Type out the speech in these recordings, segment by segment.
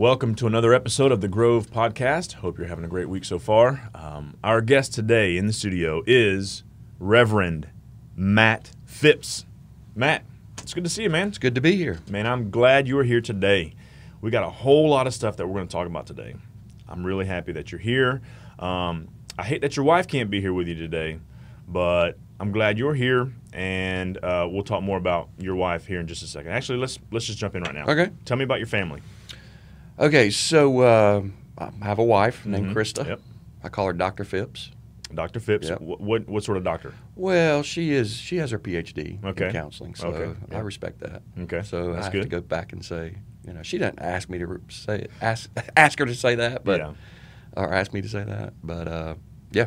Welcome to another episode of the Grove Podcast. Hope you're having a great week so far. Um, our guest today in the studio is Reverend Matt Phipps. Matt, it's good to see you, man. It's good to be here. Man, I'm glad you are here today. We got a whole lot of stuff that we're going to talk about today. I'm really happy that you're here. Um, I hate that your wife can't be here with you today, but I'm glad you're here, and uh, we'll talk more about your wife here in just a second. Actually, let's let's just jump in right now. Okay. Tell me about your family. Okay, so uh, I have a wife named Mhm. Krista. Yep. I call her Dr. Phipps. Dr. Phipps. Yep. What, what what sort of doctor? Well, she is. She has her PhD Okay. in counseling, so Okay, I respect that. Okay, So that's I have good. to go back and say, you know, she didn't ask me to say it, ask ask her to say that, but Yeah. or ask me to say that, but uh, yeah.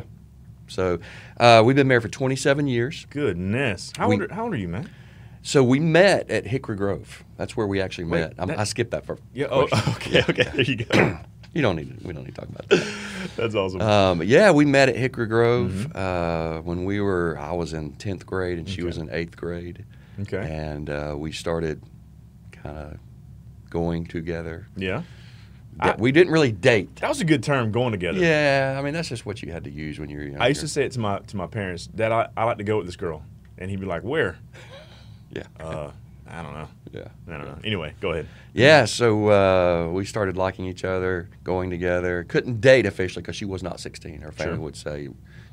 So uh, we've been married for 27 years. Goodness. How We- old are, how old are you, man? So we met at Hickory Grove. That's where we actually Wait, met. That- I skipped that for. Yeah. Oh, okay. Okay. There you go. You don't need. To, we don't need to talk about that. That's awesome. Um, yeah, we met at Hickory Grove Mhm. uh, when we were. I was in tenth grade and she Okay. was in eighth grade, okay. and uh, we started kind of going together. Yeah. I- we didn't really date. That was a good term going together. Yeah, I mean that's just what you had to use when you were younger. I used to say it to my to my parents, Dad, I, I like to go with this girl, and he'd be like, Where? Yeah, Uh, I don't know. yeah, I don't know. Anyway, go ahead. yeah. So uh, we started liking each other, going together. Couldn't date officially because she was not sixteen. Her family Sure. would say,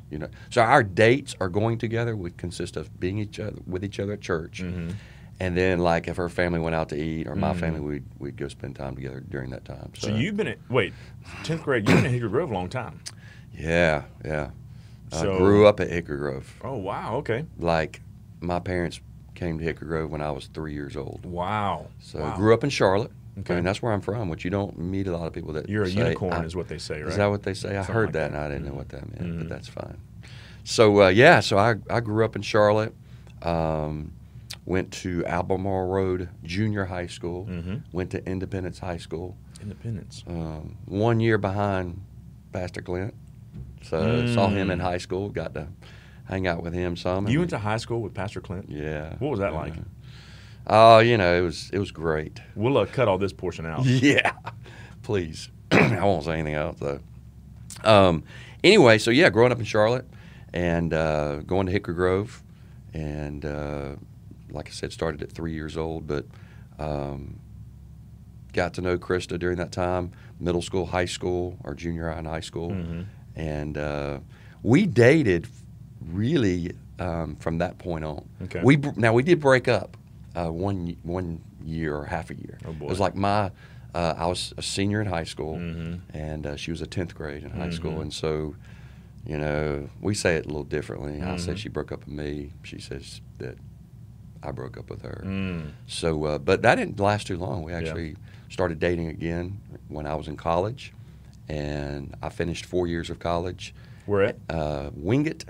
you know. So our dates are going together would consist of being each other with each other at church. Mm-hmm. And then, like, if her family went out to eat or my Mhm. family, we'd, we'd go spend time together during that time. So you've been at wait, tenth grade. You've been at Hickory Grove a long time. Yeah, yeah. So- I grew up at Hickory Grove. Oh wow. Okay. Like, my parents came to Hickory Grove when I was three years old. Wow. So wow. I grew up in Charlotte. Okay. I mean, that's where I'm from, which you don't meet a lot of people that You're a say, unicorn, is what they say, right? Is that what they say? I heard like that, that. and I didn't know Mhm. what that meant, Mhm. but that's fine. So, uh, yeah, so I, I grew up in Charlotte. Um, went to Albemarle Road Junior High School. Mm-hmm. Went to Independence High School. Independence. um, one year behind Pastor Clint. So saw him in Mm. high school, got to hang out with him some. You went to high school with Pastor Clint. yeah. What was that like? Oh, you know, it was it was great. We'll uh, cut all this portion out. Yeah, please. I won't say anything else though. Um, anyway, so yeah, growing up in Charlotte and uh, going to Hickory Grove, and uh, like I said, started at three years old, but um, got to know Krista during that time, middle school, high school, or junior high and high school, Mhm. and uh, we dated really um, from that point on. Okay. We now we did break up uh, one one year or half a year. Oh, boy. It was like my uh, I was a senior in high school, Mhm. and uh, she was a tenth grade in high Mhm. school, and so you know we say it a little differently. I say she broke up with me. She says that I broke up with her. Mm. So, uh, but that didn't last too long. We Yeah. actually started dating again when I was in college, and I finished four years of college. Where at? Uh, Wingate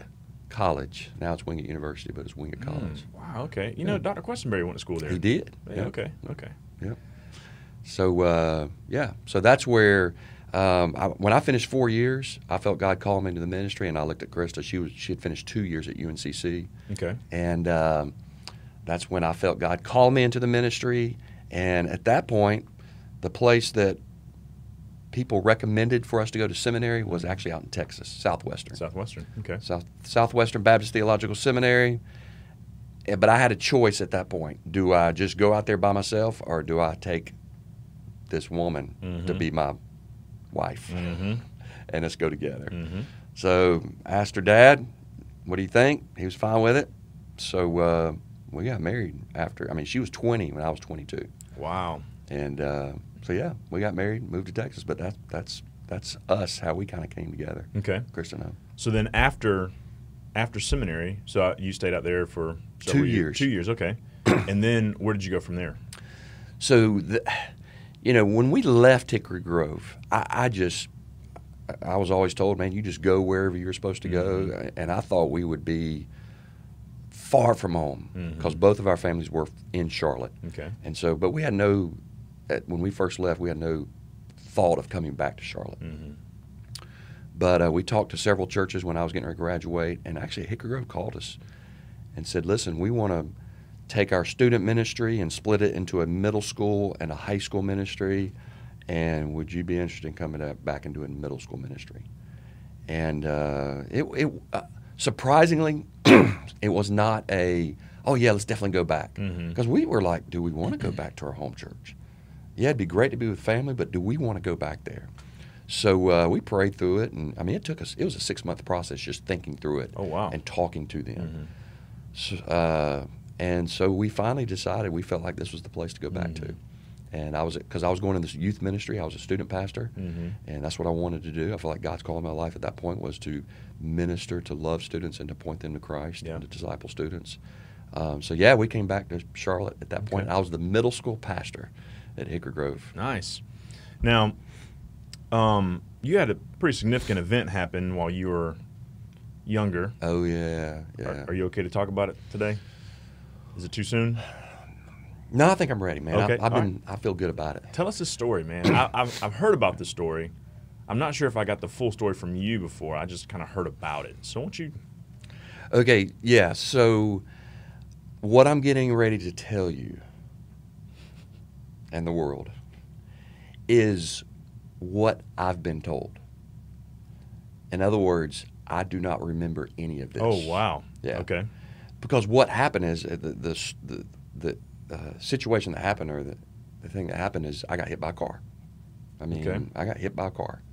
College. Now it's Wingate University, but it's Wingate College. Mm. Wow. Okay. You know, Yeah. Dr. Questenberry went to school there. He did. Yeah, Yeah. Okay. Okay. So uh, yeah, so that's where um, I, when I finished four years, I felt God call me into the ministry, and I looked at Krista. She was she had finished two years at UNCC, Okay. and um, that's when I felt God call me into the ministry. And at that point, the place that people recommended for us to go to seminary was actually out in Texas, Southwestern. Southwestern. Okay. South, Southwestern Baptist Theological Seminary. Eh, But I had a choice at that point. Do I just go out there by myself or do I take this woman to Mhm. be my wife Mm-hmm. and let's go together? Mm-hmm. So asked her dad, what do you think? He was fine with it. So uh, we got married after. I mean, she was 20 when I was 22. Wow. And uh, so, yeah, we got married, moved to Texas. But that, that's, that's us, how we kind of came together, Okay. Krista and I. So then after after seminary, so you stayed out there for Two several years. Two years. Okay. and then where did you go from there? So, the, you know, when we left Hickory Grove, I, I just, I was always told, man, you just go wherever you're supposed to go. And I thought we would be far from home Mhm. because both of our families were in Charlotte. Okay. And so, but we had no, at, when we first left, we had no thought of coming back to Charlotte. Mm-hmm. But uh, we talked to several churches when I was getting ready to graduate, and actually Hickory Grove called us and said, "Listen, we want to take our student ministry and split it into a middle school and a high school ministry, and would you be interested in coming back and doing middle school ministry? And uh, it, it uh, surprisingly, it was not a oh yeah, let's definitely go back because we were like, do we want to go back to our home church? Yeah, it'd be great to be with family, but do we want to go back there? So uh, we prayed through it, and I mean, it took us. It was a six month process just thinking through it Oh wow. and talking to them. Mhm. So, uh, and so we finally decided we felt like this was the place to go back Mhm. to. And I was because I was going in this youth ministry. I was a student pastor, Mhm. and that's what I wanted to do. I felt like God's call in my life at that point was to minister, to love students, and to point them to Christ Yeah. and to disciple students. Um, so yeah, we came back to Charlotte at that point. I was the middle school pastor at Hickory Grove. Nice. Now, um, you had a pretty significant event happen while you were younger. Oh yeah, yeah. Are, are you okay to talk about it today? Is it too soon? no, I think I'm ready, man. Okay, I, I've all been. I feel good about it. Tell us the story, man. I, I've, I've heard about the story. I'm not sure if I got the full story from you before. I just kind of heard about it. So, won't you? Okay, yeah. So, what I'm getting ready to tell you and the world is what I've been told. In other words, I do not remember any of this. Oh, wow. Yeah. Okay. Because what happened is uh, the the the, the uh, situation that happened or the, the thing that happened is I got hit by a car. I mean, Okay. I got hit by a car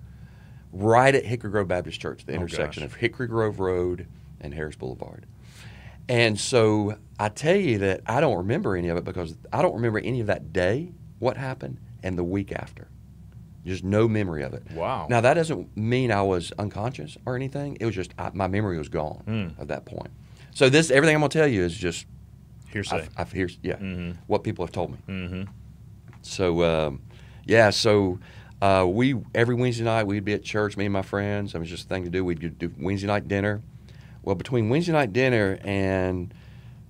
right at Hickory Grove Baptist Church, the Oh, intersection gosh. of Hickory Grove Road and Harris Boulevard. And so I tell you that I don't remember any of it because I don't remember any of that day, what happened, and the week after. Just no memory of it. Wow. Now that doesn't mean I was unconscious or anything. It was just I, my memory was gone Hmm. at that point. So this everything I'm gonna tell you is just Hearsay. I've, I've hears yeah Mhm. what people have told me. mm-hmm. So um, yeah, so uh, we every Wednesday night we'd be at church. Me and my friends. It was just a thing to do. We'd do Wednesday night dinner. Well, between Wednesday night dinner and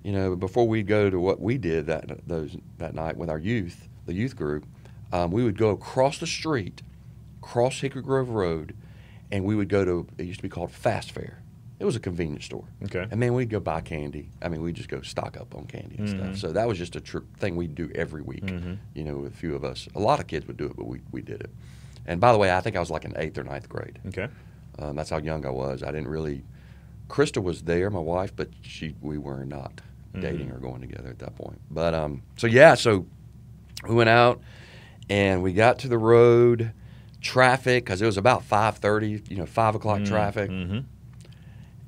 you know before we go to what we did that those that night with our youth, the youth group, um, we would go across the street, cross Hickory Grove Road, and we would go to it used to be called Fast Fare. It was a convenience store. Okay. And man, we'd go buy candy. I mean, we'd just go stock up on candy and Mhm. stuff. So that was just a tr- thing we'd do every week. Mhm. You know, with a few of us. A lot of kids would do it, but we, we did it. And by the way, I think I was like in eighth or ninth grade. Okay. Um, that's how young I was. I didn't really. Krista was there, my wife, but she we were not dating Mhm. or going together at that point. But um, so yeah, so we went out and we got to the road. Traffic, because it was about five thirty, you know, five o'clock traffic. Mm-hmm.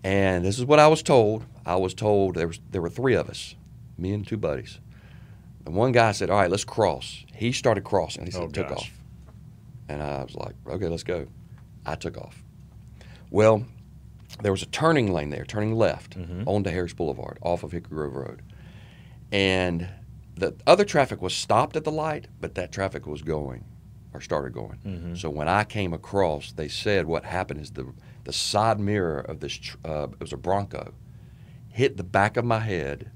And this is what I was told. I was told there was there were three of us, me and two buddies. And one guy said, "All right, let's cross." He started crossing. He said, Oh, "Took gosh. off." And I was like, "Okay, let's go." I took off. Well, there was a turning lane there, turning left Mhm. onto Harris Boulevard, off of Hickory Grove Road, and the other traffic was stopped at the light, but that traffic was going, or started going. Mhm. So when I came across, they said what happened is the the side mirror of this tr- uh, it was a Bronco hit the back of my head.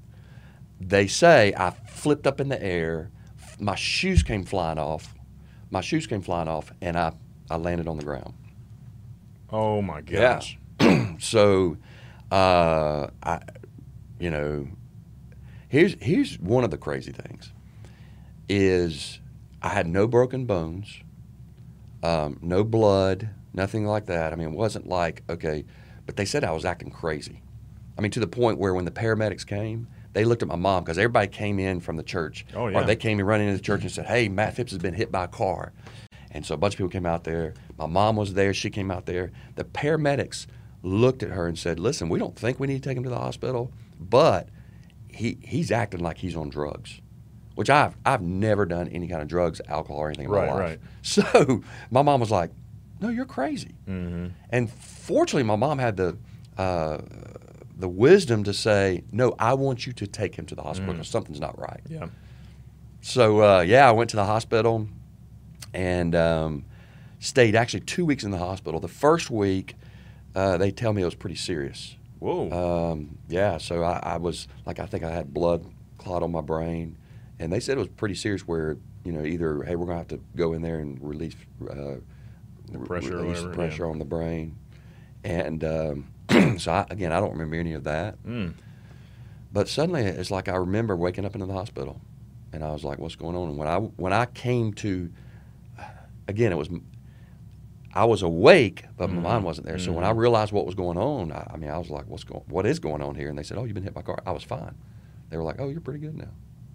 They say I flipped up in the air, my shoes came flying off, my shoes came flying off, and I I landed on the ground. Oh my Yeah. gosh. so, uh, I, you know, here's here's one of the crazy things, is I had no broken bones, um, no blood, nothing like that. I mean, it wasn't like okay, but they said I was acting crazy. I mean, to the point where when the paramedics came, they looked at my mom because everybody came in from the church, Oh, yeah. or they came in running into the church and said, "Hey, Matt Phipps has been hit by a car." And so a bunch of people came out there. My mom was there. She came out there. The paramedics looked at her and said, "Listen, we don't think we need to take him to the hospital, but he he's acting like he's on drugs." Which I've I've never done any kind of drugs, alcohol, or anything in Right, my life. right. So my mom was like, "No, you're crazy." Mm-hmm. And fortunately, my mom had the uh, the wisdom to say, "No, I want you to take him to the hospital Mm. because something's not right." Yeah. So uh, yeah, I went to the hospital and um, stayed actually two weeks in the hospital. The first week, uh, they tell me it was pretty serious. Whoa. Um, yeah, so I, I was like, I think I had blood clot on my brain, and they said it was pretty serious. Where you know, either hey, we're gonna have to go in there and release uh, Pressure release whatever, the pressure yeah. on the brain, and um, so I, again, I don't remember any of that. mm. But suddenly, it's like I remember waking up in the hospital, and I was like, "What's going on?" And when I when I came to, again, it was I was awake, but my Mhm. mind wasn't there. So when I Mhm. realized what was going on, I, I mean, I was like, "What's going? What is going on here?" And they said, "Oh, you've been hit by a car." I was fine. They were like, "Oh, you're pretty good now.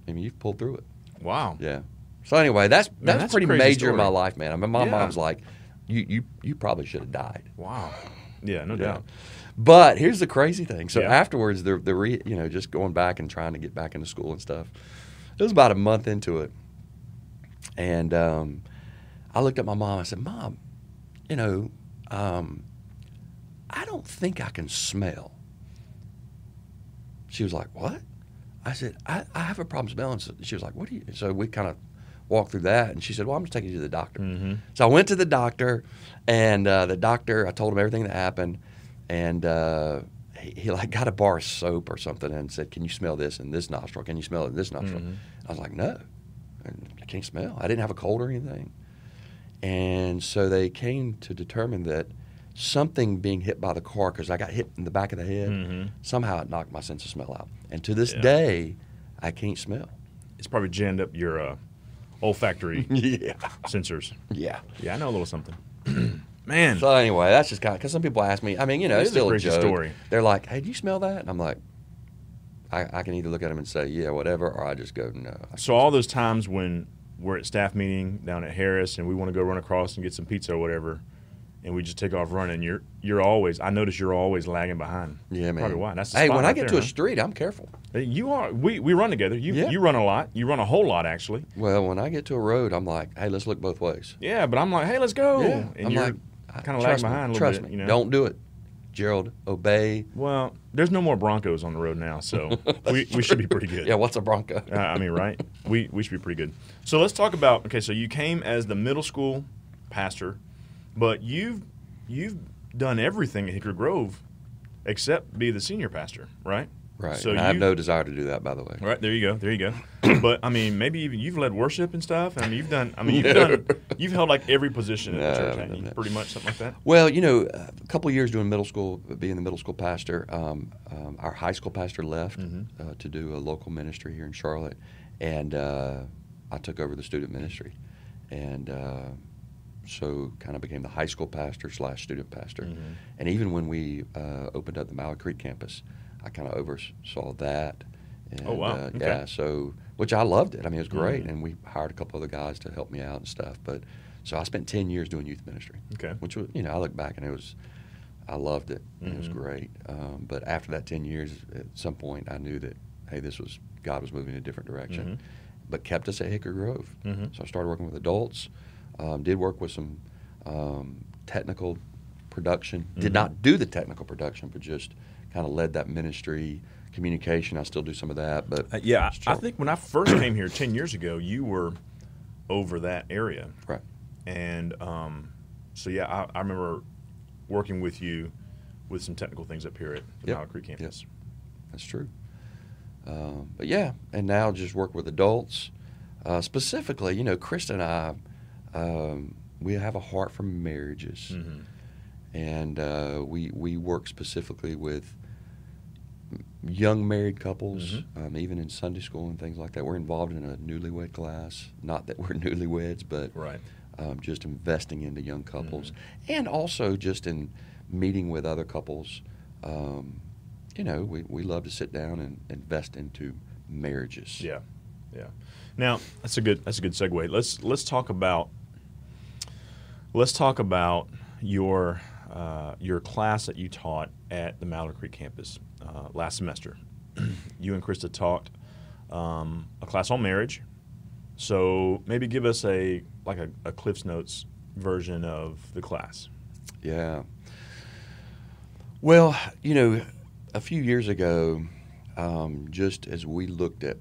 I mean, you've pulled through it." Wow. Yeah. So anyway, that's that's, that's pretty major in my life, man. I mean, my Yeah. mom's like, "You you you probably should have died." Wow. Yeah, no Yeah. doubt. But here's the crazy thing. So Yeah. afterwards, the the re, you know just going back and trying to get back into school and stuff. It was about a month into it, and um, I looked at my mom. And I said, "Mom, you know, um, I don't think I can smell." She was like, "What?" I said, "I, I have a problem smelling." So she was like, "What do you?" So we kind of walked through that, and she said, "Well, I'm just taking you to the doctor." Mm-hmm. So I went to the doctor, and uh, the doctor, I told him everything that happened, and uh, he, he like got a bar of soap or something and said, "Can you smell this in this nostril? Can you smell it in this nostril?" Mhm. I was like, "No, I can't smell. I didn't have a cold or anything." And so they came to determine that something being hit by the car, because I got hit in the back of the head, Mhm. somehow it knocked my sense of smell out. And to this Yeah. day, I can't smell. It's probably jammed up your uh, olfactory yeah, sensors. yeah. Yeah, I know a little something. Man. So anyway, that's just kind of because some people ask me. I mean, you know, It it's is a still a, joke. story. They're like, "Hey, do you smell that?" And I'm like, I, I can either look at them and say, "Yeah, whatever," or I just go, "No." So all those times when we're at staff meeting down at Harris and we want to go run across and get some pizza or whatever, and we just take off running, you're you're always. I notice you're always lagging behind. Yeah, man. Probably why. That's the hey, when I get there, to a street, I'm careful. You are. We we run together. You Yeah. you run a lot. You run a whole lot actually. Well, when I get to a road, I'm like, "Hey, let's look both ways." Yeah, but I'm like, hey, let's go. yeah, And I'm you're like, kind of lagging me, behind a little Trust bit. me, You know. don't do it, Gerald. Obey. Well, there's no more Broncos on the road now, so we, we should be pretty good. Yeah, what's a Bronco? Uh, I mean, right? We we should be pretty good. So let's talk about. Okay, so you came as the middle school pastor, but you've you've done everything at Hickory Grove except be the senior pastor, right? Right. So and I have no desire to do that, by the way. Right there you go. There you go. but I mean, maybe even you've led worship and stuff. I mean, you've done. I mean, you've done. You've held like every position in No, the church, I haven't haven't you? done that. Pretty much something like that. Well, you know, a couple of years doing middle school, being the middle school pastor, um, um, our high school pastor left Mhm. uh, to do a local ministry here in Charlotte, and uh, I took over the student ministry, and uh, so kind of became the high school pastor slash student pastor. Mhm. And even when we uh, opened up the Mallard Creek campus, I kind of oversaw that. And, Oh, wow. Uh, Okay. Yeah, so which I loved it. I mean, it was great, Mhm. and we hired a couple other guys to help me out and stuff. But so I spent ten years doing youth ministry Okay. which was you know I look back and it was I loved it and it was Mhm. great. Um, but after that ten years, at some point I knew that hey, this was God was moving in a different direction, Mhm. but kept us at Hickory Grove. Mhm. So I started working with adults. Um, did work with some um, technical production. Did not do the technical production, but just kind of led that ministry communication. I still do some of that, but Uh, yeah, I, I think when I first came here ten years ago, you were over that area. right. And um, so, yeah, I, I remember working with you with some technical things up here at the Yep. Creek campus. That's true. Um, but yeah, and now just work with adults. Uh, specifically, you know, Krista and I, um, we have a heart for marriages, Mhm. and uh, we we work specifically with young married couples, Mhm. um, even in Sunday school and things like that. We're involved in a newlywed class. Not that we're newlyweds, but Right. um, just investing into young couples, Mm-hmm. and also just in meeting with other couples. Um, you know, we, we love to sit down and invest into marriages. Yeah, yeah. Now that's a good that's a good segue. Let's let's talk about let's talk about your uh, your class that you taught at the Mallard Creek campus uh, last semester. you and Krista taught um, a class on marriage. So maybe give us a like a, a Cliff's Notes version of the class. Yeah. Well, you know, a few years ago, um, just as we looked at,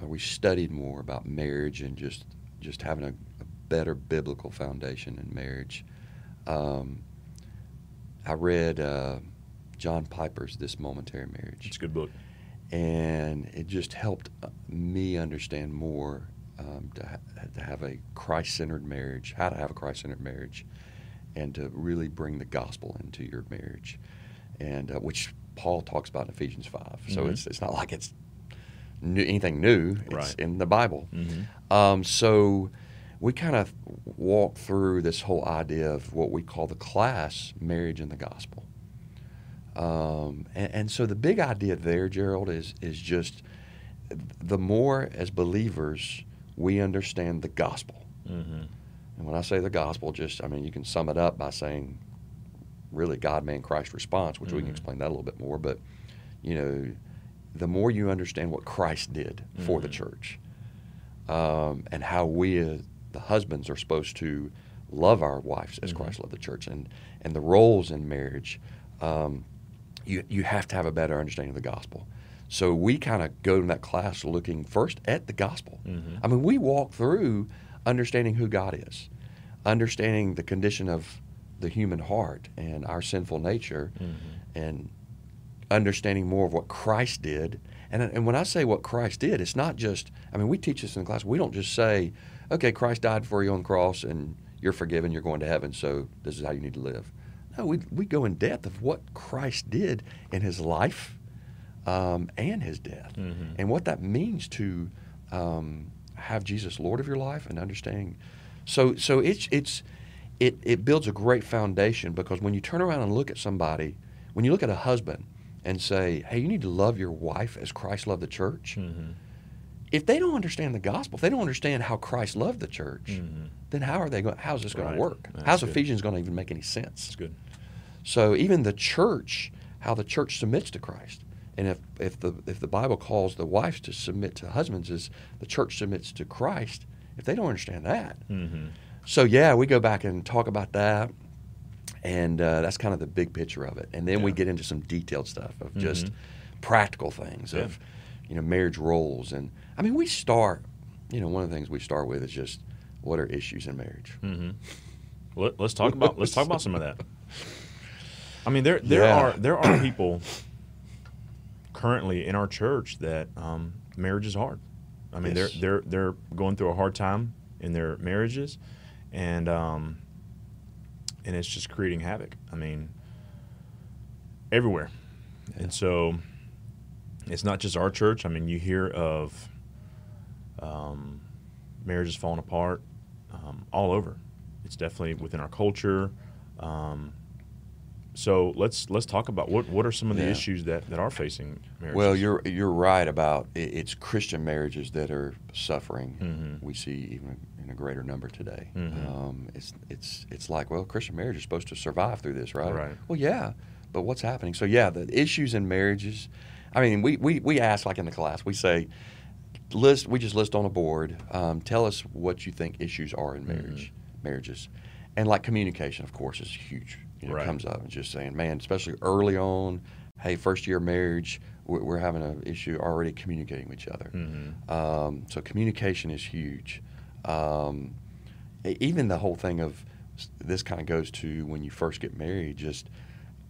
or we studied more about marriage and just just having a, a better biblical foundation in marriage, um, I read uh, John Piper's "This Momentary Marriage." It's a good book. and it just helped uh, me understand more um, to, ha- to have a Christ-centered marriage, how to have a Christ-centered marriage, and to really bring the gospel into your marriage, and uh, which Paul talks about in Ephesians five. So Mhm. it's it's not like it's new, anything new. It's Right. in the Bible. Mm-hmm. Um, so we kind of walk through this whole idea of what we call the class marriage and the gospel. Um, and, and so the big idea there, Gerald, is is just the more as believers we understand the gospel. Mm-hmm. And when I say the gospel, just I mean you can sum it up by saying, really God, man, Christ response, which we can Mhm. explain that a little bit more. But you know, the more you understand what Christ did for the Mhm. church, um, and how we, uh, the husbands, are supposed to love our wives as Mhm. Christ loved the church, and and the roles in marriage, um, you you have to have a better understanding of the gospel. So we kind of go in that class looking first at the gospel. Mhm. I mean, we walk through understanding who God is, understanding the condition of the human heart and our sinful nature, Mhm. and understanding more of what Christ did. And, and when I say what Christ did, it's not just, I mean, we teach this in the class. We don't just say, okay, Christ died for you on the cross and you're forgiven, you're going to heaven, so this is how you need to live. No, we, we go in depth of what Christ did in his life um, and his death Mhm. and what that means to um, have Jesus Lord of your life and understanding. So, so it's, it's, it, it builds a great foundation because when you turn around and look at somebody, when you look at a husband and say, hey, you need to love your wife as Christ loved the church, Mhm. if they don't understand the gospel, if they don't understand how Christ loved the church, Mhm. then how are they going? How's this going Right. to work? That's how's good. Ephesians going to even make any sense? That's good. So even the church, how the church submits to Christ, and if if the if the Bible calls the wives to submit to husbands, is the church submits to Christ. If they don't understand that, Mhm. so yeah, we go back and talk about that, and uh, that's kind of the big picture of it. And then we get into some detailed stuff of just Mhm. practical things Yeah. of you know marriage roles, and I mean we start. You know, one of the things we start with is just what are issues in marriage. Mm-hmm. Let, us talk about let's talk about some of that. I mean, there there Yeah. are there are people currently in our church that um, marriage is hard. I mean, Yes. they're they're they're going through a hard time in their marriages, and um, and it's just creating havoc. I mean, everywhere, Yeah. and so it's not just our church. I mean, you hear of um, marriages falling apart um, all over. It's definitely within our culture. Um, so let's let's talk about what what are some of the Yeah. issues that, that are facing marriages. Well, you're you're right about it, it's Christian marriages that are suffering. Mhm. We see even in a greater number today. Mhm. Um, it's it's it's like well, Christian marriage is supposed to survive through this, right? Right. Well, yeah, but what's happening? So yeah, the issues in marriages. I mean, we we we ask like in the class, we say. List. We just list on a board. Um, tell us what you think issues are in marriage, marriages, and like communication, of course, is huge. You know, Right. comes up and just saying, man, especially early on, hey, first year marriage, we're, having an issue already communicating with each other. Mhm. Um, so communication is huge. Um, even the whole thing of this kind of goes to when you first get married, just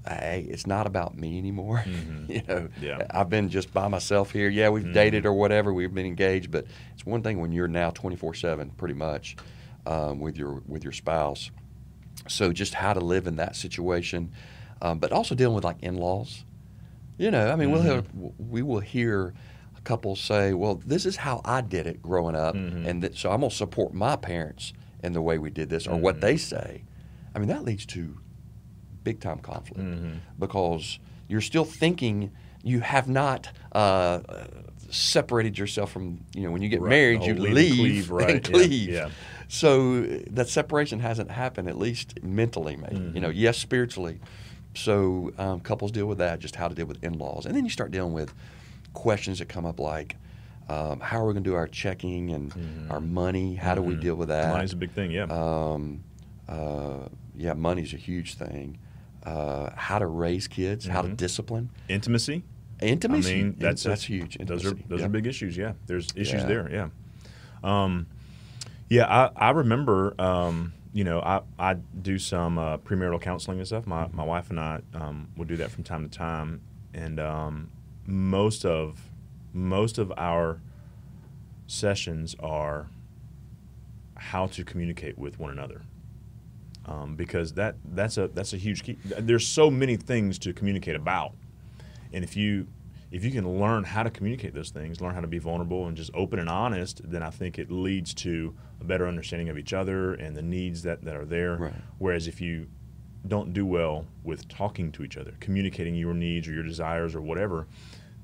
hey, it's not about me anymore. Mhm. you know, Yeah. I've been just by myself here. Yeah, we've Mhm. dated or whatever, we've been engaged, but it's one thing when you're now 24 seven, pretty much, um, with your with your spouse. So just how to live in that situation, um, but also dealing with like in-laws. You know, I mean, we'll Mhm. have, we will hear couples say, "Well, this is how I did it growing up, Mhm. and that, so I'm gonna support my parents in the way we did this or what Mhm. they say." I mean, that leads to big time conflict Mhm. because you're still thinking you have not uh, separated yourself from you know when you get Right, married the you leave leave, and cleave, right, and yeah, yeah. So that separation hasn't happened at least mentally maybe you know Mhm. yes spiritually so um, couples deal with that just how to deal with in-laws and then you start dealing with questions that come up like um, how are we going to do our checking and Mhm. our money how do we Mhm. deal with that Money's a big thing, yeah. um, uh, yeah money's a huge thing uh, how to raise kids how to Mhm. discipline Intimacy. Intimacy. I mean, that's a- that's huge. Those are Intimacy. those are big issues. Yeah, there's issues Yeah. there. Yeah. Um, yeah, I, I remember. Um, you know, I, I do some uh, premarital counseling and stuff. My my wife and I um, will do that from time to time, and um, most of most of our sessions are how to communicate with one another. Um, because that that's a that's a huge key. There's so many things to communicate about, and if you if you can learn how to communicate those things, learn how to be vulnerable and just open and honest, then I think it leads to a better understanding of each other and the needs that, that are there. Right. Whereas if you don't do well with talking to each other, communicating your needs or your desires or whatever,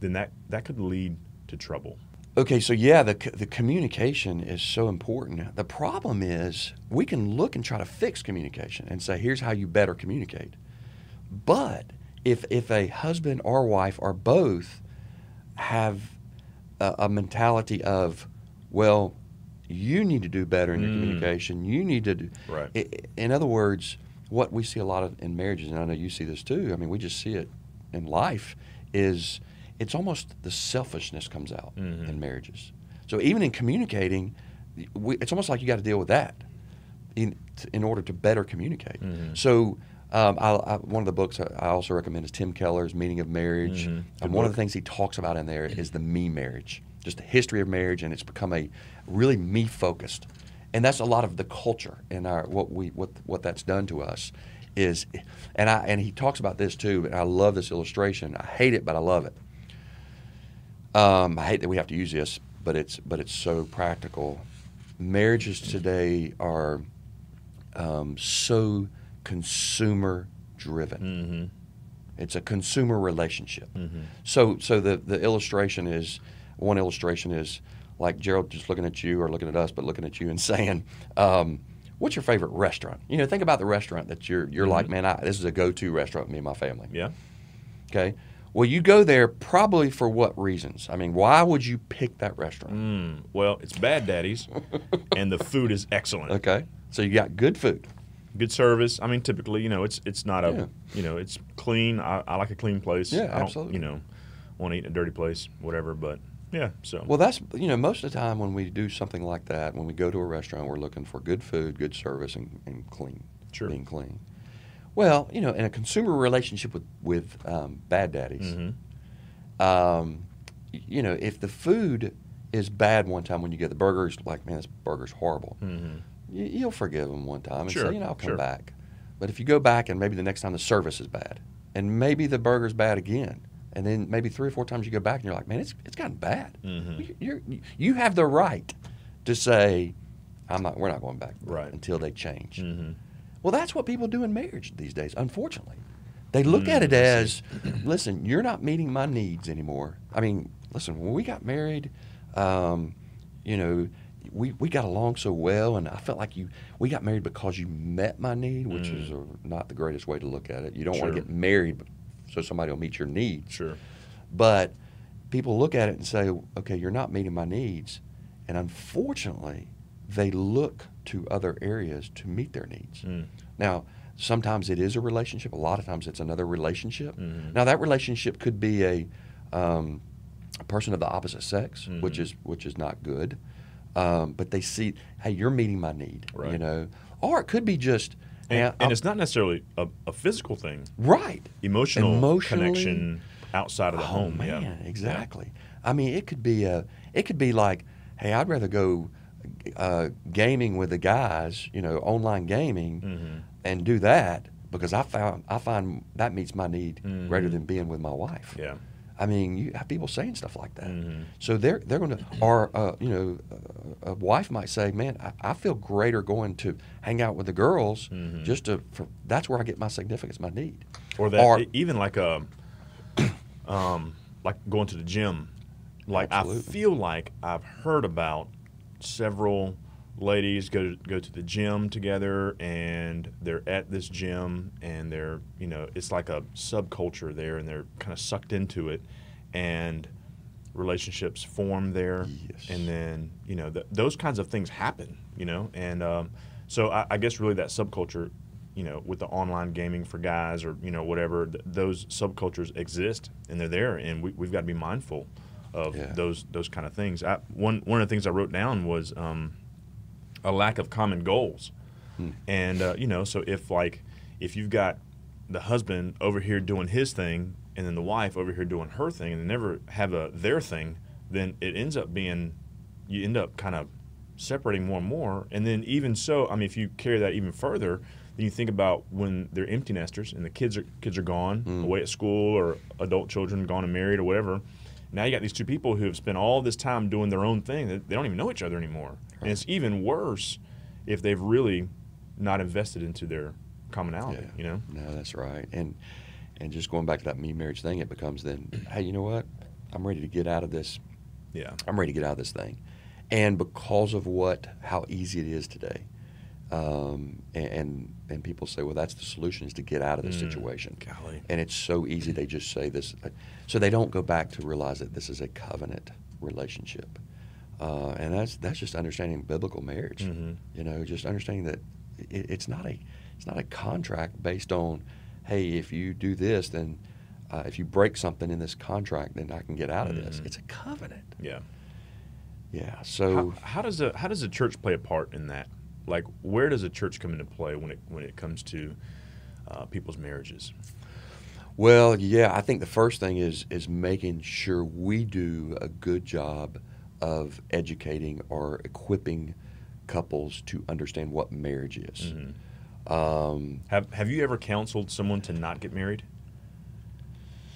then that, that could lead to trouble. Okay, so yeah, the, the communication is so important. The problem is we can look and try to fix communication and say, here's how you better communicate. But if, if a husband or wife or both have a, a mentality of, well, you need to do better in your Mm. communication, you need to do. Right. I- I- in other words, what we see a lot of in marriages, and I know you see this too, I mean, we just see it in life, is it's almost the selfishness comes out Mhm. in marriages. So even in communicating, we, it's almost like you got to deal with that in, in order to better communicate. Mhm. So um, I, I, one of the books I also recommend is Tim Keller's Meaning of Marriage. Mhm. And one of the things he talks about in there is the me marriage, just the history of marriage, and it's become a really me focused. And that's a lot of the culture and our what we what what that's done to us is, and I and he talks about this too. And I love this illustration. I hate it, but I love it. Um, I hate that we have to use this, but it's but it's so practical. Marriages today are um, so consumer driven. Mm-hmm. It's a consumer relationship. Mhm. So so the the illustration is one illustration is like Gerald just looking at you or looking at us, but looking at you and saying, um, "What's your favorite restaurant?" You know, think about the restaurant that you're you're like, Mhm. man, I, this is a go to restaurant with me and my family. Yeah. Okay. Well, you go there probably for what reasons? I mean, why would you pick that restaurant? Mm. Well, it's Bad Daddy's, and the food is excellent. Okay. So you got good food. Good service. I mean, typically, you know, it's it's not a, Yeah. you know, it's clean. I, I like a clean place. Yeah, I don't, absolutely. You know, want to eat in a dirty place, whatever. But yeah, so Well, that's you know most of the time when we do something like that, when we go to a restaurant, we're looking for good food, good service, and, and clean, Sure. being clean. Well, you know, in a consumer relationship with with um, Bad Daddy's, hmm um, you know, if the food is bad one time when you get the burgers, like man, this burger's horrible, hmm you, you'll forgive them one time and Sure, say, you know, I'll come sure. back. But if you go back and maybe the next time the service is bad, and maybe the burger's bad again, and then maybe three or four times you go back and you're like, man, it's it's gotten bad. Mhm. You- You're, have the right to say, I'm not. We're not going back Right. until they change. hmm Well, that's what people do in marriage these days. Unfortunately, they look at Mm, it as, listen, you're not meeting my needs anymore. I mean, listen, when we got married, um, you know, we, we got along so well, and I felt like you we got married because you met my need, which Mm. is a, not the greatest way to look at it. You don't want to get married so somebody will meet your needs. Sure. But people look at it and say, okay, you're not meeting my needs. And unfortunately, they look to other areas to meet their needs. Mm. Now, sometimes it is a relationship. A lot of times it's another relationship. Mhm. Now, that relationship could be a, um, a person of the opposite sex, which Mhm. is which is not good. Um, but they see, hey, you're meeting my need, you know. Or it could be just, And, and it's not necessarily a, a physical thing. right. Emotional connection outside of the oh, home. Man, yeah. exactly. I mean, it could be a, it could be like, hey, I'd rather go uh, gaming with the guys, you know, online gaming, hmm and do that because I found I find that meets my need Mhm. greater than being with my wife. Yeah. I mean, you have people saying stuff like that. Mhm. So they're they're going to, or uh, you know, a wife might say, "Man, I, I feel greater going to hang out with the girls Mhm. just to. For, that's where I get my significance, my need." Or that Or- even like a um, like going to the gym. Like Absolutely. I feel like I've heard about several ladies go to, go to the gym together and they're at this gym and they're you know it's like a subculture there and they're kind of sucked into it and relationships form there Yes. and then you know th- those kinds of things happen you know and um, so I, I guess really that subculture you know with the online gaming for guys or you know whatever th- those subcultures exist and they're there and we, we've got to be mindful of Yeah. those those kind of things I, one one of the things I wrote down was um, a lack of common goals Hmm. and uh, you know so if like if you've got the husband over here doing his thing and then the wife over here doing her thing and they never have a their thing then it ends up being you end up kind of separating more and more and then even so i mean if you carry that even further Then you think about when they're empty nesters and the kids are kids are gone away at school or adult children gone and married or whatever. Now you got these two people who have spent all this time doing their own thing. They don't even know each other anymore, and it's even worse if they've really not invested into their commonality. You know. No, that's right. And and just going back to that me marriage thing, it becomes then, hey, you know what? I'm ready to get out of this. Yeah. I'm ready to get out of this thing. And because of what, how easy it is today, um, and, and and people say, well, that's the solution is to get out of this Mm. situation. Golly. And it's so easy. They just say this, so they don't go back to realize that this is a covenant relationship. Uh, and that's that's just understanding biblical marriage. Mhm. You know, just understanding that it, it's not a it's not a contract based on, hey, if you do this, then uh, if you break something in this contract, then I can get out of this. Mhm. It's a covenant. Yeah. Yeah. So How, how does a how does the church play a part in that? Like, where does the church come into play when it when it comes to uh, people's marriages? Well, yeah, I think the first thing is is making sure we do a good job of educating or equipping couples to understand what marriage is. Mhm. Um, Have Have you ever counseled someone to not get married?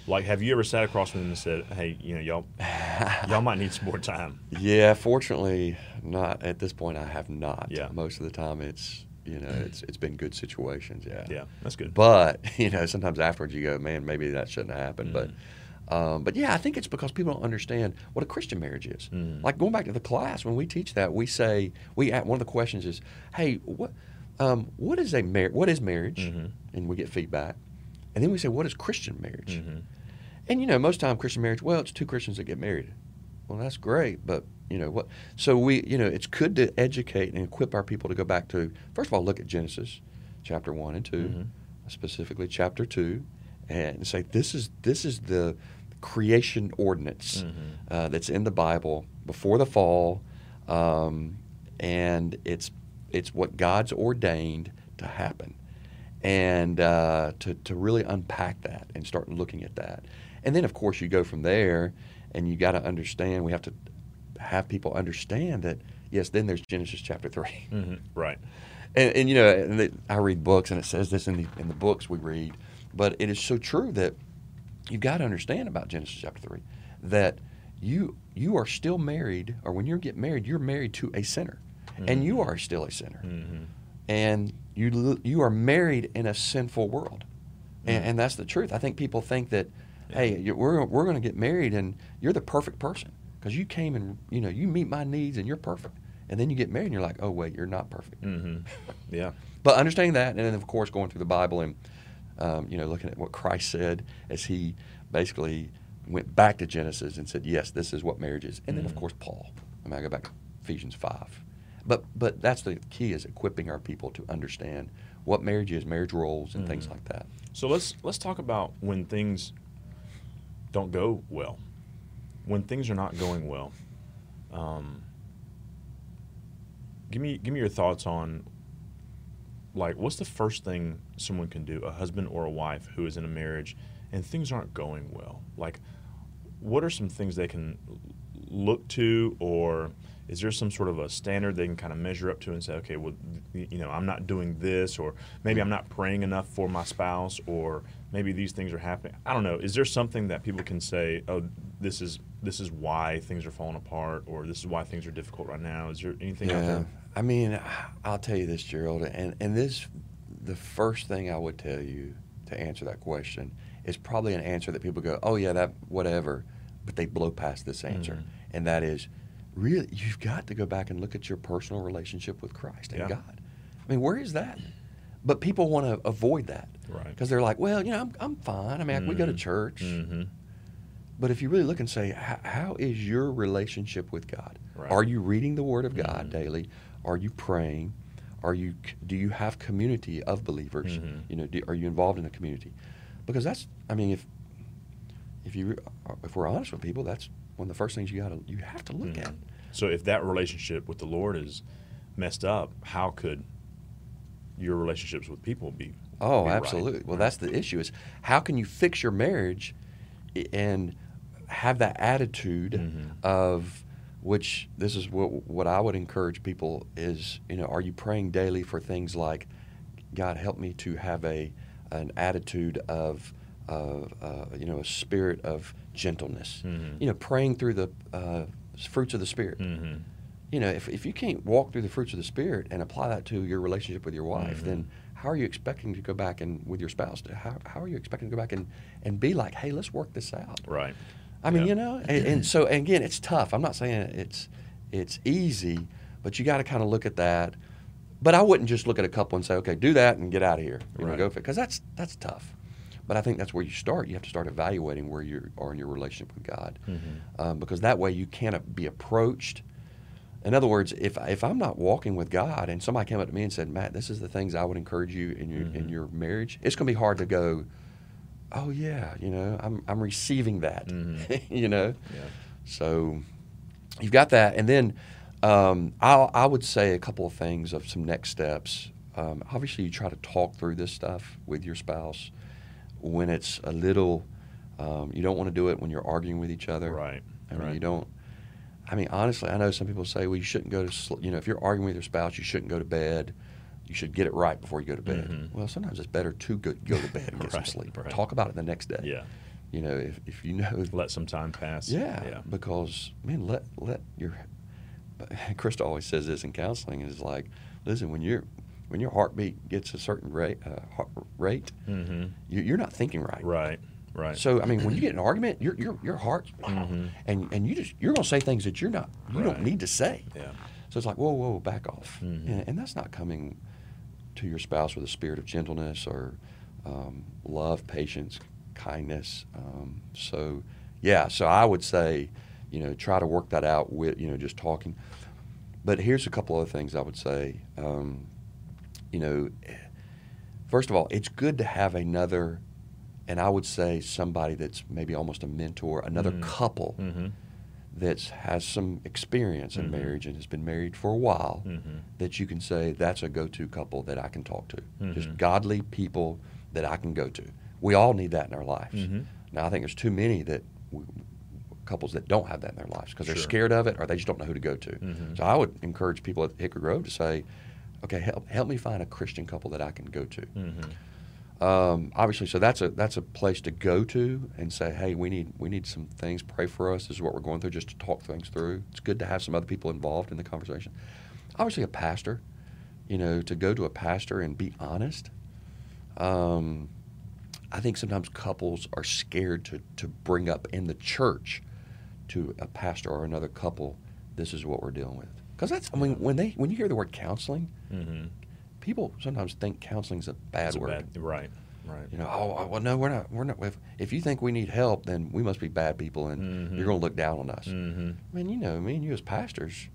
Like, have you ever sat across from them and said, "Hey, you know, y'all y'all might need some more time"? yeah, fortunately, not at this point. I have not. Yeah. most of the time it's you know it's it's been good situations. Yeah, Yeah, that's good. But you know, sometimes afterwards you go, man, maybe that shouldn't have happened. Mhm. But um, but yeah, I think it's because people don't understand what a Christian marriage is. Mhm. Like going back to the class when we teach that, we say we one of the questions is, hey, what um, what is a mar- what is marriage? Mhm. And we get feedback, and then we say, what is Christian marriage? Mhm. And you know, most time Christian marriage, well, it's two Christians that get married. Well, that's great, but you know what? So we, you know, it's good to educate and equip our people to go back to first of all, look at Genesis, chapter one and 2 Mhm. specifically chapter two, and say this is this is the creation ordinance Mhm. uh, that's in the Bible before the fall, um, and it's it's what God's ordained to happen, and uh, to to really unpack that and start looking at that, and then of course you go from there, and you got to understand. We have to have people understand that yes, then there's Genesis chapter three. Mhm. Right. And, and you know, and the, I read books, and it says this in the in the books we read, but it is so true that you got to understand about Genesis chapter three that you you are still married, or when you get married, you're married to a sinner, and you are still a sinner, hmm and you you are married in a sinful world, and, and that's the truth. I think people think that, hey, you we're we're going to get married, and you're the perfect person. Because you came and you know you meet my needs, and you're perfect, and then you get married, and you're like, oh wait, you're not perfect. hmm Yeah. But understanding that, and then of course going through the Bible and um, you know looking at what Christ said as he basically went back to Genesis and said, "Yes, this is what marriage is." And then of Mhm. course Paul. I mean, I go back to Ephesians five. But but that's the key is equipping our people to understand what marriage is, marriage roles, and things Mhm. like that. So let's let's talk about when things don't go well. When things are not going well, um, give me give me your thoughts on like what's the first thing someone can do, a husband or a wife who is in a marriage and things aren't going well. Like, what are some things they can look to, or is there some sort of a standard they can kind of measure up to and say, okay, well, you know, I'm not doing this, or maybe I'm not praying enough for my spouse, or maybe these things are happening. I don't know. Is there something that people can say, oh, this is this is why things are falling apart, or this is why things are difficult right now? Is there anything out there? I mean, I'll tell you this, Gerald, and and this, the first thing I would tell you to answer that question is probably an answer that people go, oh yeah, that whatever, but they blow past this answer, Mhm. and that is, really, you've got to go back and look at your personal relationship with Christ and Yeah. God. I mean, where is that? But people want to avoid that Right. because they're like, well, you know, I'm, I'm fine. I mean, we go to Mhm. church. Mm-hmm. But if you really look and say, how is your relationship with God? Right. Are you reading the Word of God Mhm. daily? Are you praying? Are you do you have community of believers? Mhm. You know, do, are you involved in a community? Because that's, I mean, if if you if we're honest with people, that's one of the first things you got to you have to look Mhm. at. So if that relationship with the Lord is messed up, how could your relationships with people be? Oh, be right? absolutely. Well, that's the issue is how can you fix your marriage and have that attitude Mhm. of which this is what what I would encourage people is, you know, are you praying daily for things like God, help me to have a an attitude of of uh, you know a spirit of gentleness. Mhm. You know, praying through the uh, fruits of the spirit. Mm-hmm. You know, if, if you can't walk through the fruits of the spirit and apply that to your relationship with your wife, Mhm. then how are you expecting to go back and with your spouse? How, how are you expecting to go back and, and be like, hey, let's work this out? Right. I mean, Yeah. you know, and, and so and again, it's tough. I'm not saying it's it's easy, but you got to kind of look at that. But I wouldn't just look at a couple and say, okay, do that and get out of here. You know, Right. go for it, because that's that's tough. But I think that's where you start. You have to start evaluating where you are in your relationship with God, Mhm. um, because that way you can't be approached. In other words, if if I'm not walking with God and somebody came up to me and said, Matt, this is the things I would encourage you in your in Mhm. your marriage, it's going to be hard to go. Oh yeah, you know, I'm I'm receiving that. Mhm. you know, Yeah. so you've got that, and then um, I I would say a couple of things of some next steps. Um, obviously, you try to talk through this stuff with your spouse when it's a little. Um, you don't want to do it when you're arguing with each other. Right. I mean, right. you don't. I mean, honestly, I know some people say, well, you shouldn't go to, sl- you know, if you're arguing with your spouse, you shouldn't go to bed. You should get it right before you go to bed. Mhm. Well, sometimes it's better to go, go to bed and get some sleep. right. Talk about it the next day. Yeah. You know, if, if you know Let some time pass. yeah, Yeah. because man, let let your. Krista always says this in counseling is like, listen, when your when your heartbeat gets a certain rate, uh, heart rate, Mm-hmm. you, you're not thinking right. Right. Right. So I mean, when you get in an argument, your your your heart, Mhm. and and you just you're gonna say things that you're not you don't need to say. yeah. So it's like, whoa, whoa, back off, Mhm. and, and that's not coming to your spouse with a spirit of gentleness or um, love, patience, kindness. Um, so, yeah, so I would say, you know, try to work that out with, you know, just talking. But here's a couple other things I would say. Um, you know, first of all, it's good to have another, and I would say somebody that's maybe almost a mentor, another Mhm. couple Mm-hmm. That has some experience in Mhm. marriage and has been married for a while Mhm. that you can say that's a go-to couple that I can talk to. Just Mhm. godly people that I can go to. We all need that in our lives. Mhm. Now I think there's too many that we, couples that don't have that in their lives because they're scared of it or they just don't know who to go to. Mhm. So I would encourage people at Hickory Grove to say, okay, help help me find a Christian couple that I can go to. Um, obviously, so that's a that's a place to go to and say, hey, we need we need some things. Pray for us. This is what we're going through. Just to talk things through. It's good to have some other people involved in the conversation. Obviously, a pastor. You know, to go to a pastor and be honest. Um, I think sometimes couples are scared to to bring up in the church to a pastor or another couple. This is what we're dealing with. Because that's I mean when they when you hear the word counseling, Mm-hmm. People sometimes think counseling is a bad a word. bad- right. Right. You know, oh well, no, we're not. We're not. If, if you think we need help, then we must be bad people, and Mhm. you're going to look down on us. Mm-hmm. I mean, you know, me and you as pastors,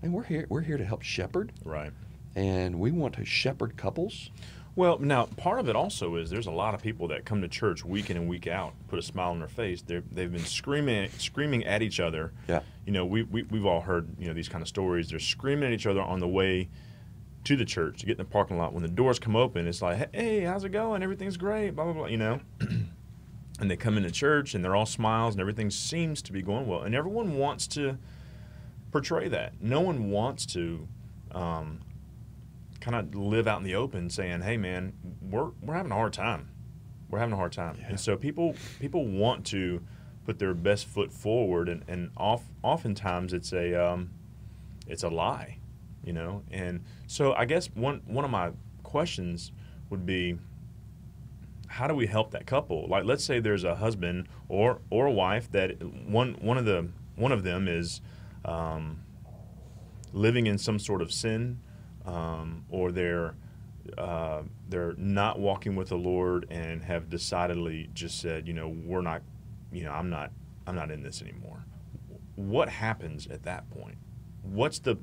and we're here. We're here to help shepherd, Right. and we want to shepherd couples. Well, now part of it also is there's a lot of people that come to church week in and week out, put a smile on their face. They're, they've been screaming, screaming at each other. Yeah. You know, we, we we've all heard you know these kind of stories. They're screaming at each other on the way to the church to get in the parking lot. When the doors come open, it's like, hey, how's it going? Everything's great. Blah blah blah. You know. and they come into church and they're all smiles and everything seems to be going well, and everyone wants to portray that. No one wants to. Um, kind of live out in the open saying, "Hey, man, we're we're having a hard time. We're having a hard time." Yeah. And so people people want to put their best foot forward, and and off, oftentimes it's a um, it's a lie, you know. And so I guess one one of my questions would be, how do we help that couple? Like, let's say there's a husband or or a wife that one one of the one of them is um, living in some sort of sin, um, or they're uh, they're not walking with the Lord and have decidedly just said, you know, we're not, you know, I'm not, I'm not in this anymore. What happens at that point? What's the,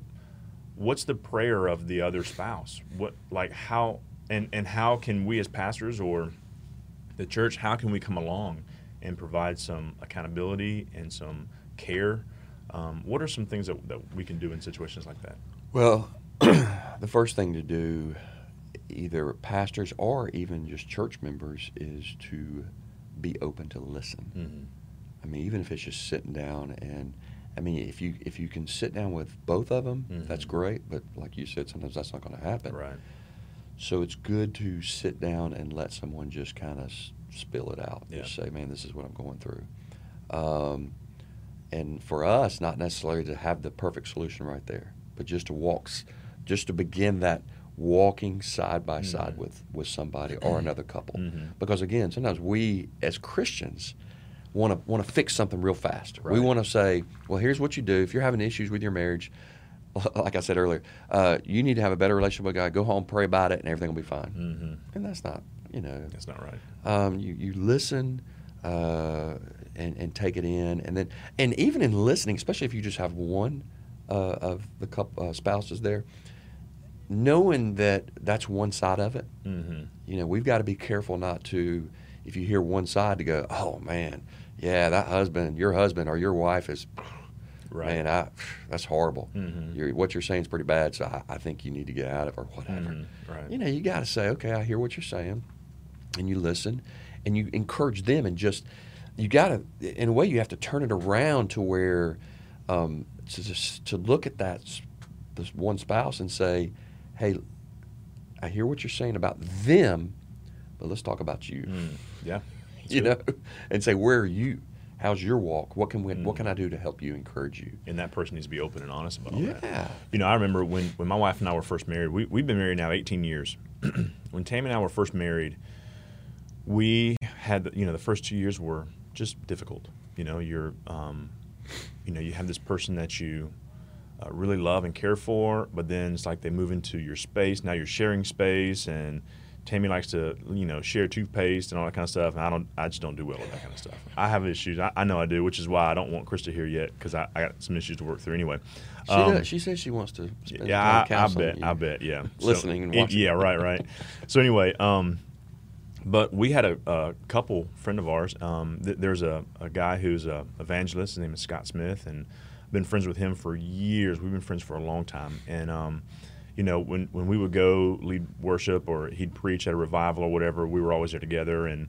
what's the prayer of the other spouse? What like how and and how can we as pastors or the church, how can we come along and provide some accountability and some care? Um, what are some things that, that we can do in situations like that? Well, the first thing to do, either pastors or even just church members, is to be open to listen. Mm-hmm. I mean, even if it's just sitting down and, I mean, if you if you can sit down with both of them, that's Mhm. great. But like you said, sometimes that's not going to happen. Right. So it's good to sit down and let someone just kind of s- spill it out. Yeah. Just say, man, this is what I'm going through. Um, and for us, not necessarily to have the perfect solution right there, but just to walk, just to begin that walking side by side Mhm. with, with somebody or another couple. Mhm. Because again, sometimes we as Christians want to want to fix something real fast. We want to say, well, here's what you do if you're having issues with your marriage. Like I said earlier, uh, you need to have a better relationship with God. Go home, pray about it, and everything will be fine. Mm-hmm. And that's not, you know, That's not right. um, you, you listen uh, and, and take it in and then and even in listening especially if you just have one uh, of the couple uh, spouses there knowing that that's one side of it Mm-hmm. you know we've got to be careful not to if you hear one side to go oh man yeah that husband your husband or your wife is Right. man I, that's horrible Mhm. you're, what you're saying is pretty bad so I, I think you need to get out of it or whatever Mhm. Right. you know, you got to say, okay, I hear what you're saying, and you listen, and you encourage them, and just you got to, in a way, you have to turn it around to where um, to just to look at that this one spouse and say, hey, I hear what you're saying about them, but let's talk about you. Mm. Yeah. You know, and say, where are you? How's your walk? What can we, what Mm. can I do to help you, encourage you? And that person needs to be open and honest about all that. Yeah. You know, I remember when, when my wife and I were first married, we, we've been married now 18 years. when Tammy and I were first married, we had, the- you know, the first two years were just difficult. You know, you're, um, you know, you have this person that you uh, really love and care for, but then it's like they move into your space. Now you're sharing space, and Tammy likes to, you know, share toothpaste and all that kind of stuff. And I don't, I just don't do well with that kind of stuff. I have issues. I, I know I do, which is why I don't want Krista here yet because I, I got some issues to work through anyway. She, Um, does, she says she wants to spend yeah, time I, I bet. I bet. Yeah, Listening and it- watching. yeah, right, right. so anyway, um, but we had a, a couple friend of ours. Um, th- there's a, a guy who's a evangelist. His name is Scott Smith, and I've been friends with him for years. We've been friends for a long time, and um, you know, when when we would go lead worship or he'd preach at a revival or whatever, we were always there together. And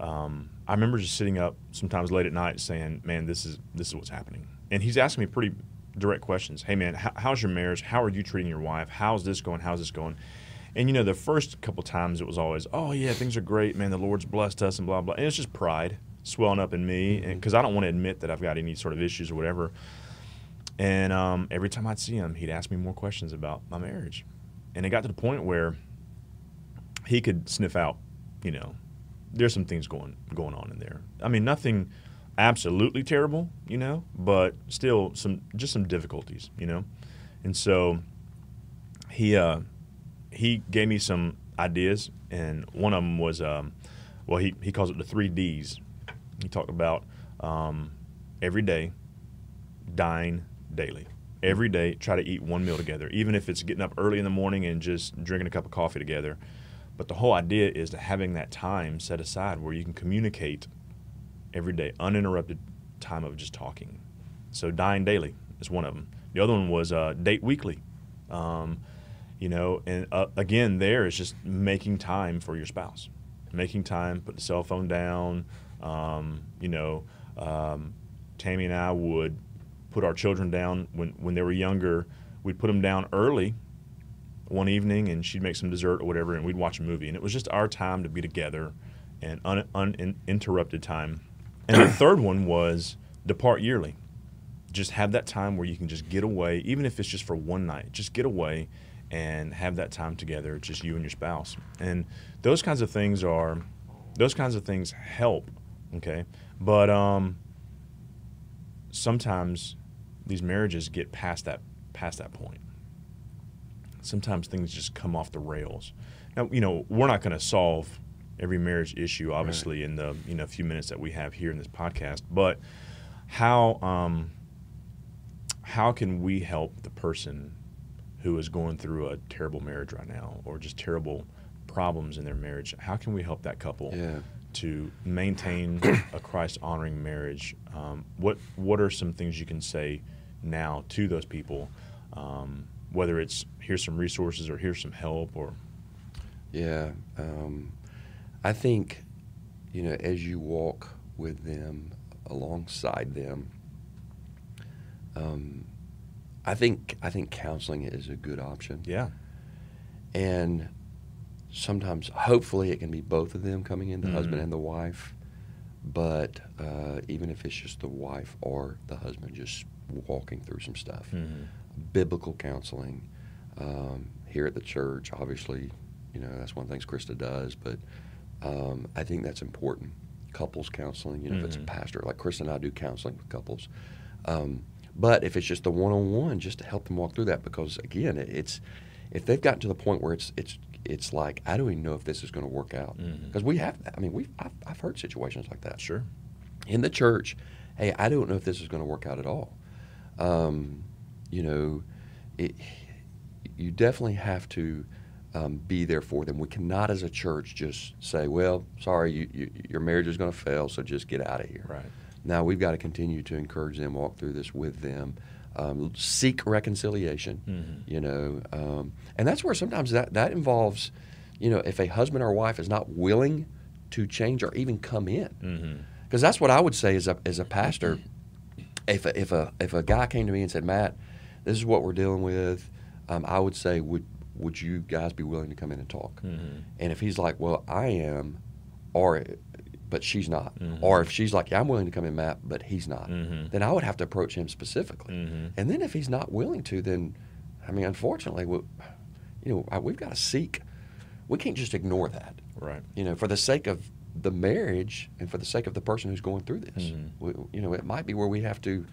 um, I remember just sitting up sometimes late at night saying, "Man, this is this is what's happening." And he's asking me pretty direct questions. Hey, man, how, how's your marriage? How are you treating your wife? How's this going? How's this going? And you know, the first couple times it was always, "Oh yeah, things are great, man. The Lord's blessed us," and blah blah. And it's just pride swelling up in me, because I don't want to admit that I've got any sort of issues or whatever. And um, every time I'd see him, he'd ask me more questions about my marriage. And it got to the point where he could sniff out, you know, there's some things going going on in there. I mean, nothing absolutely terrible, you know, but still some just some difficulties, you know. And so he uh, he gave me some ideas, and one of them was, um, well, he he calls it the three D's. He talked about um, every day, dine daily. Every day, try to eat one meal together, even if it's getting up early in the morning and just drinking a cup of coffee together. But the whole idea is to having that time set aside where you can communicate every day, uninterrupted time of just talking. So dine daily is one of them. The other one was uh, date weekly. Um, you know, and uh, again, there is just making time for your spouse, making time, put the cell phone down. Um, you know, um, Tammy and I would put our children down when when they were younger. We'd put them down early one evening, and she'd make some dessert or whatever, and we'd watch a movie. And it was just our time to be together, and un, uninterrupted time. And the third one was depart yearly. Just have that time where you can just get away, even if it's just for one night. Just get away and have that time together, just you and your spouse. And those kinds of things are, those kinds of things help. Okay, but um, sometimes these marriages get past that past that point. Sometimes things just come off the rails. Now, you know, we're not going to solve every marriage issue, obviously, in the you know few minutes that we have here in this podcast. But how um, how can we help the person who is going through a terrible marriage right now, or just terrible problems in their marriage? How can we help that couple? Yeah. To maintain a Christ honoring marriage, um, what what are some things you can say now to those people? Um, whether it's here's some resources or here's some help or Yeah. Um, I think, you know, as you walk with them, alongside them, um, I think I think counseling is a good option. yeah, And sometimes, hopefully, it can be both of them coming in, the husband Mhm. and the wife. But uh, even if it's just the wife or the husband just walking through some stuff, Mhm. biblical counseling um, here at the church, obviously, you know, that's one of the things Krista does, but um, I think that's important. Couples counseling, you know, if it's a Mhm. pastor, like Krista and I do counseling with couples. Um, but if it's just the one-on-one, just to help them walk through that, because again, it's if they've gotten to the point where it's it's it's like I don't even know if this is going to work out because we have. I mean, we I've, I've heard situations like that Sure. in the church. Hey, I don't know if this is going to work out at all. Um, you know, it, you definitely have to um, be there for them. We cannot, as a church, just say, "Well, sorry, you, you, your marriage is going to fail, so just get out of here." Right. Now we've got to continue to encourage them, walk through this with them, um, seek reconciliation. Mhm. You know, um, and that's where sometimes that that involves, you know, if a husband or wife is not willing to change or even come in, because that's what I would say as a as a pastor. If a, if a if a guy came to me and said, Matt, this is what we're dealing with, um, I would say, would would you guys be willing to come in and talk? Mhm. And if he's like, well, I am, or but she's not, Mhm. or if she's like, yeah, I'm willing to come in, Matt, but he's not, Mhm. then I would have to approach him specifically. Mhm. And then if he's not willing to, then I mean, unfortunately, we, you know, I- we've got to seek. We can't just ignore that Right. you know, for the sake of the marriage and for the sake of the person who's going through this. Mhm. We, you know, it might be where we have to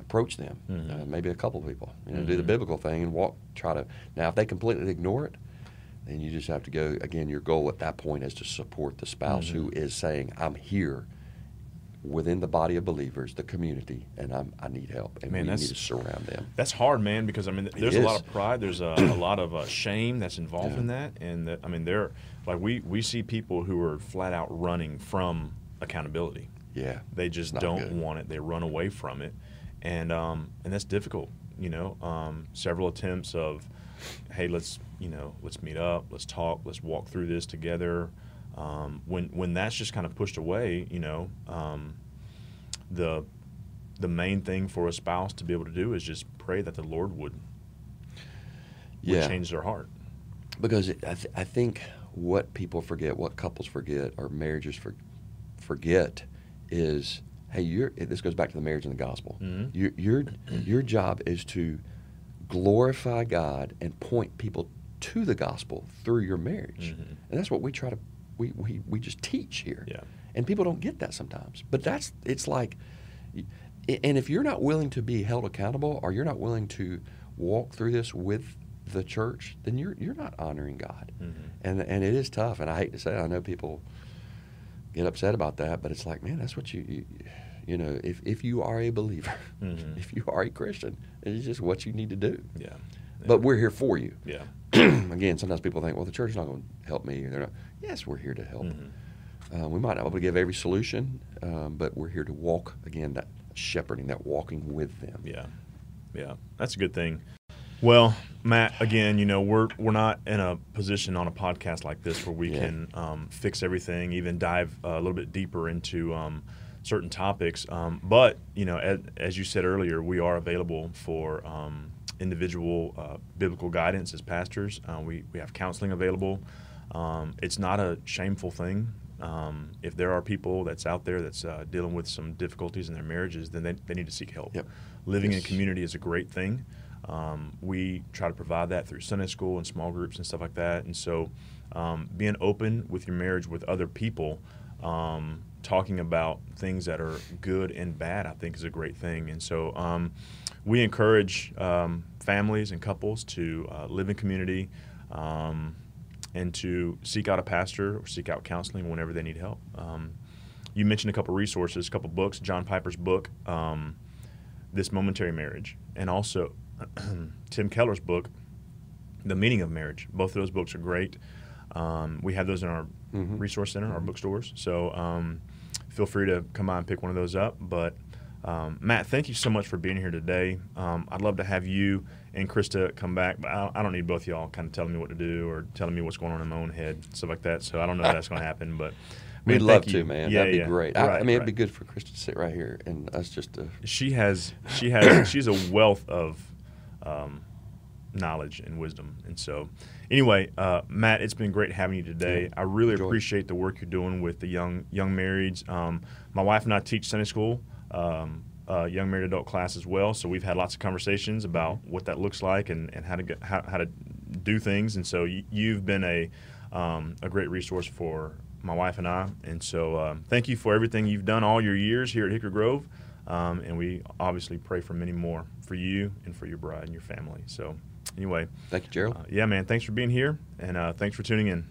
approach them, Mhm. uh, maybe a couple people, you know, do the Mhm. biblical thing and walk, try to. Now, if they completely ignore it, then you just have to go, again, your goal at that point is to support the spouse who Mhm. is saying, I'm here within the body of believers, the community, and I'm, I need help. And Man, we need to surround them. That's hard, man, because I mean, there's a lot of pride. There's a, a lot of uh, shame that's involved Yeah. in that, and that, I mean, there, like we we see people who are flat out running from accountability. Yeah. They just don't good. want it. They run away from it, and um, and that's difficult. You know, um, several attempts of, hey, let's you know, let's meet up, let's talk, let's walk through this together. Um, when when that's just kind of pushed away, you know, um, the the main thing for a spouse to be able to do is just pray that the Lord would, would Yeah. change their heart. because it, I, th- I think what people forget, what couples forget, or marriages for, forget, is hey, you're. This goes back to the marriage and the gospel. Mhm. Your your your job is to glorify God and point people to the gospel through your marriage, Mhm. and that's what we try to we, we, we just teach here. Yeah. And people don't get that sometimes. But that's it's like and if you're not willing to be held accountable or you're not willing to walk through this with the church, then you're you're not honoring God. Mhm. And and it is tough and I hate to say it, I know people get upset about that, but it's like, man, that's what you you, you know, if if you are a believer, Mhm. if you are a Christian, it's just what you need to do. Yeah. But we're here for you. yeah. Again, sometimes people think, well, the church is not going to help me. They're not. Yes, we're here to help. Mhm. Uh, we might not be able to give every solution, um, but we're here to walk again that shepherding, that walking with them. Yeah, yeah, that's a good thing. Well, Matt, again, you know, we're we're not in a position on a podcast like this where we Yeah. can um, fix everything, even dive uh, a little bit deeper into um, certain topics. Um, but you know, as, as you said earlier, we are available for um, individual uh, biblical guidance as pastors. Uh, we we have counseling available. Um, it's not a shameful thing. Um, if there are people that's out there that's uh, dealing with some difficulties in their marriages, then they, they need to seek help. Yep. Living in Yes. community is a great thing. Um, we try to provide that through Sunday school and small groups and stuff like that. And so, um, being open with your marriage with other people, um, talking about things that are good and bad, I think is a great thing. And so, um, we encourage um, families and couples to uh, live in community um, and to seek out a pastor or seek out counseling whenever they need help. Um, you mentioned a couple resources, a couple books. John Piper's book, um, "This Momentary Marriage," and also Tim Keller's book, "The Meaning of Marriage." Both of those books are great. Um, we have those in our Mhm. resource center, our bookstores. So um, feel free to come by and pick one of those up. But um, Matt, thank you so much for being here today. Um, I'd love to have you and Krista come back, but I, I don't need both of y'all kind of telling me what to do or telling me what's going on in my own head, stuff like that. So I don't know if that's going to happen, but We'd love you. to, man. Yeah, That'd be yeah. great. I, I Right, mean, it'd be good for Chris to sit right here and us just to. She has, she has, she's a wealth of um, knowledge and wisdom. And so, anyway, uh, Matt, it's been great having you today. I really Enjoy. appreciate the work you're doing with the young young marrieds. Um, my wife and I teach Sunday school. Um, uh, young married adult class as well, so we've had lots of conversations about what that looks like and, and how to get, how, how to do things. And so you, you've been a um, a great resource for my wife and I. And so um, thank you for everything you've done all your years here at Hickory Grove. Um, and we obviously pray for many more for you and for your bride and your family. So, anyway, Thank you, Gerald. uh, yeah, man, thanks for being here and uh, thanks for tuning in.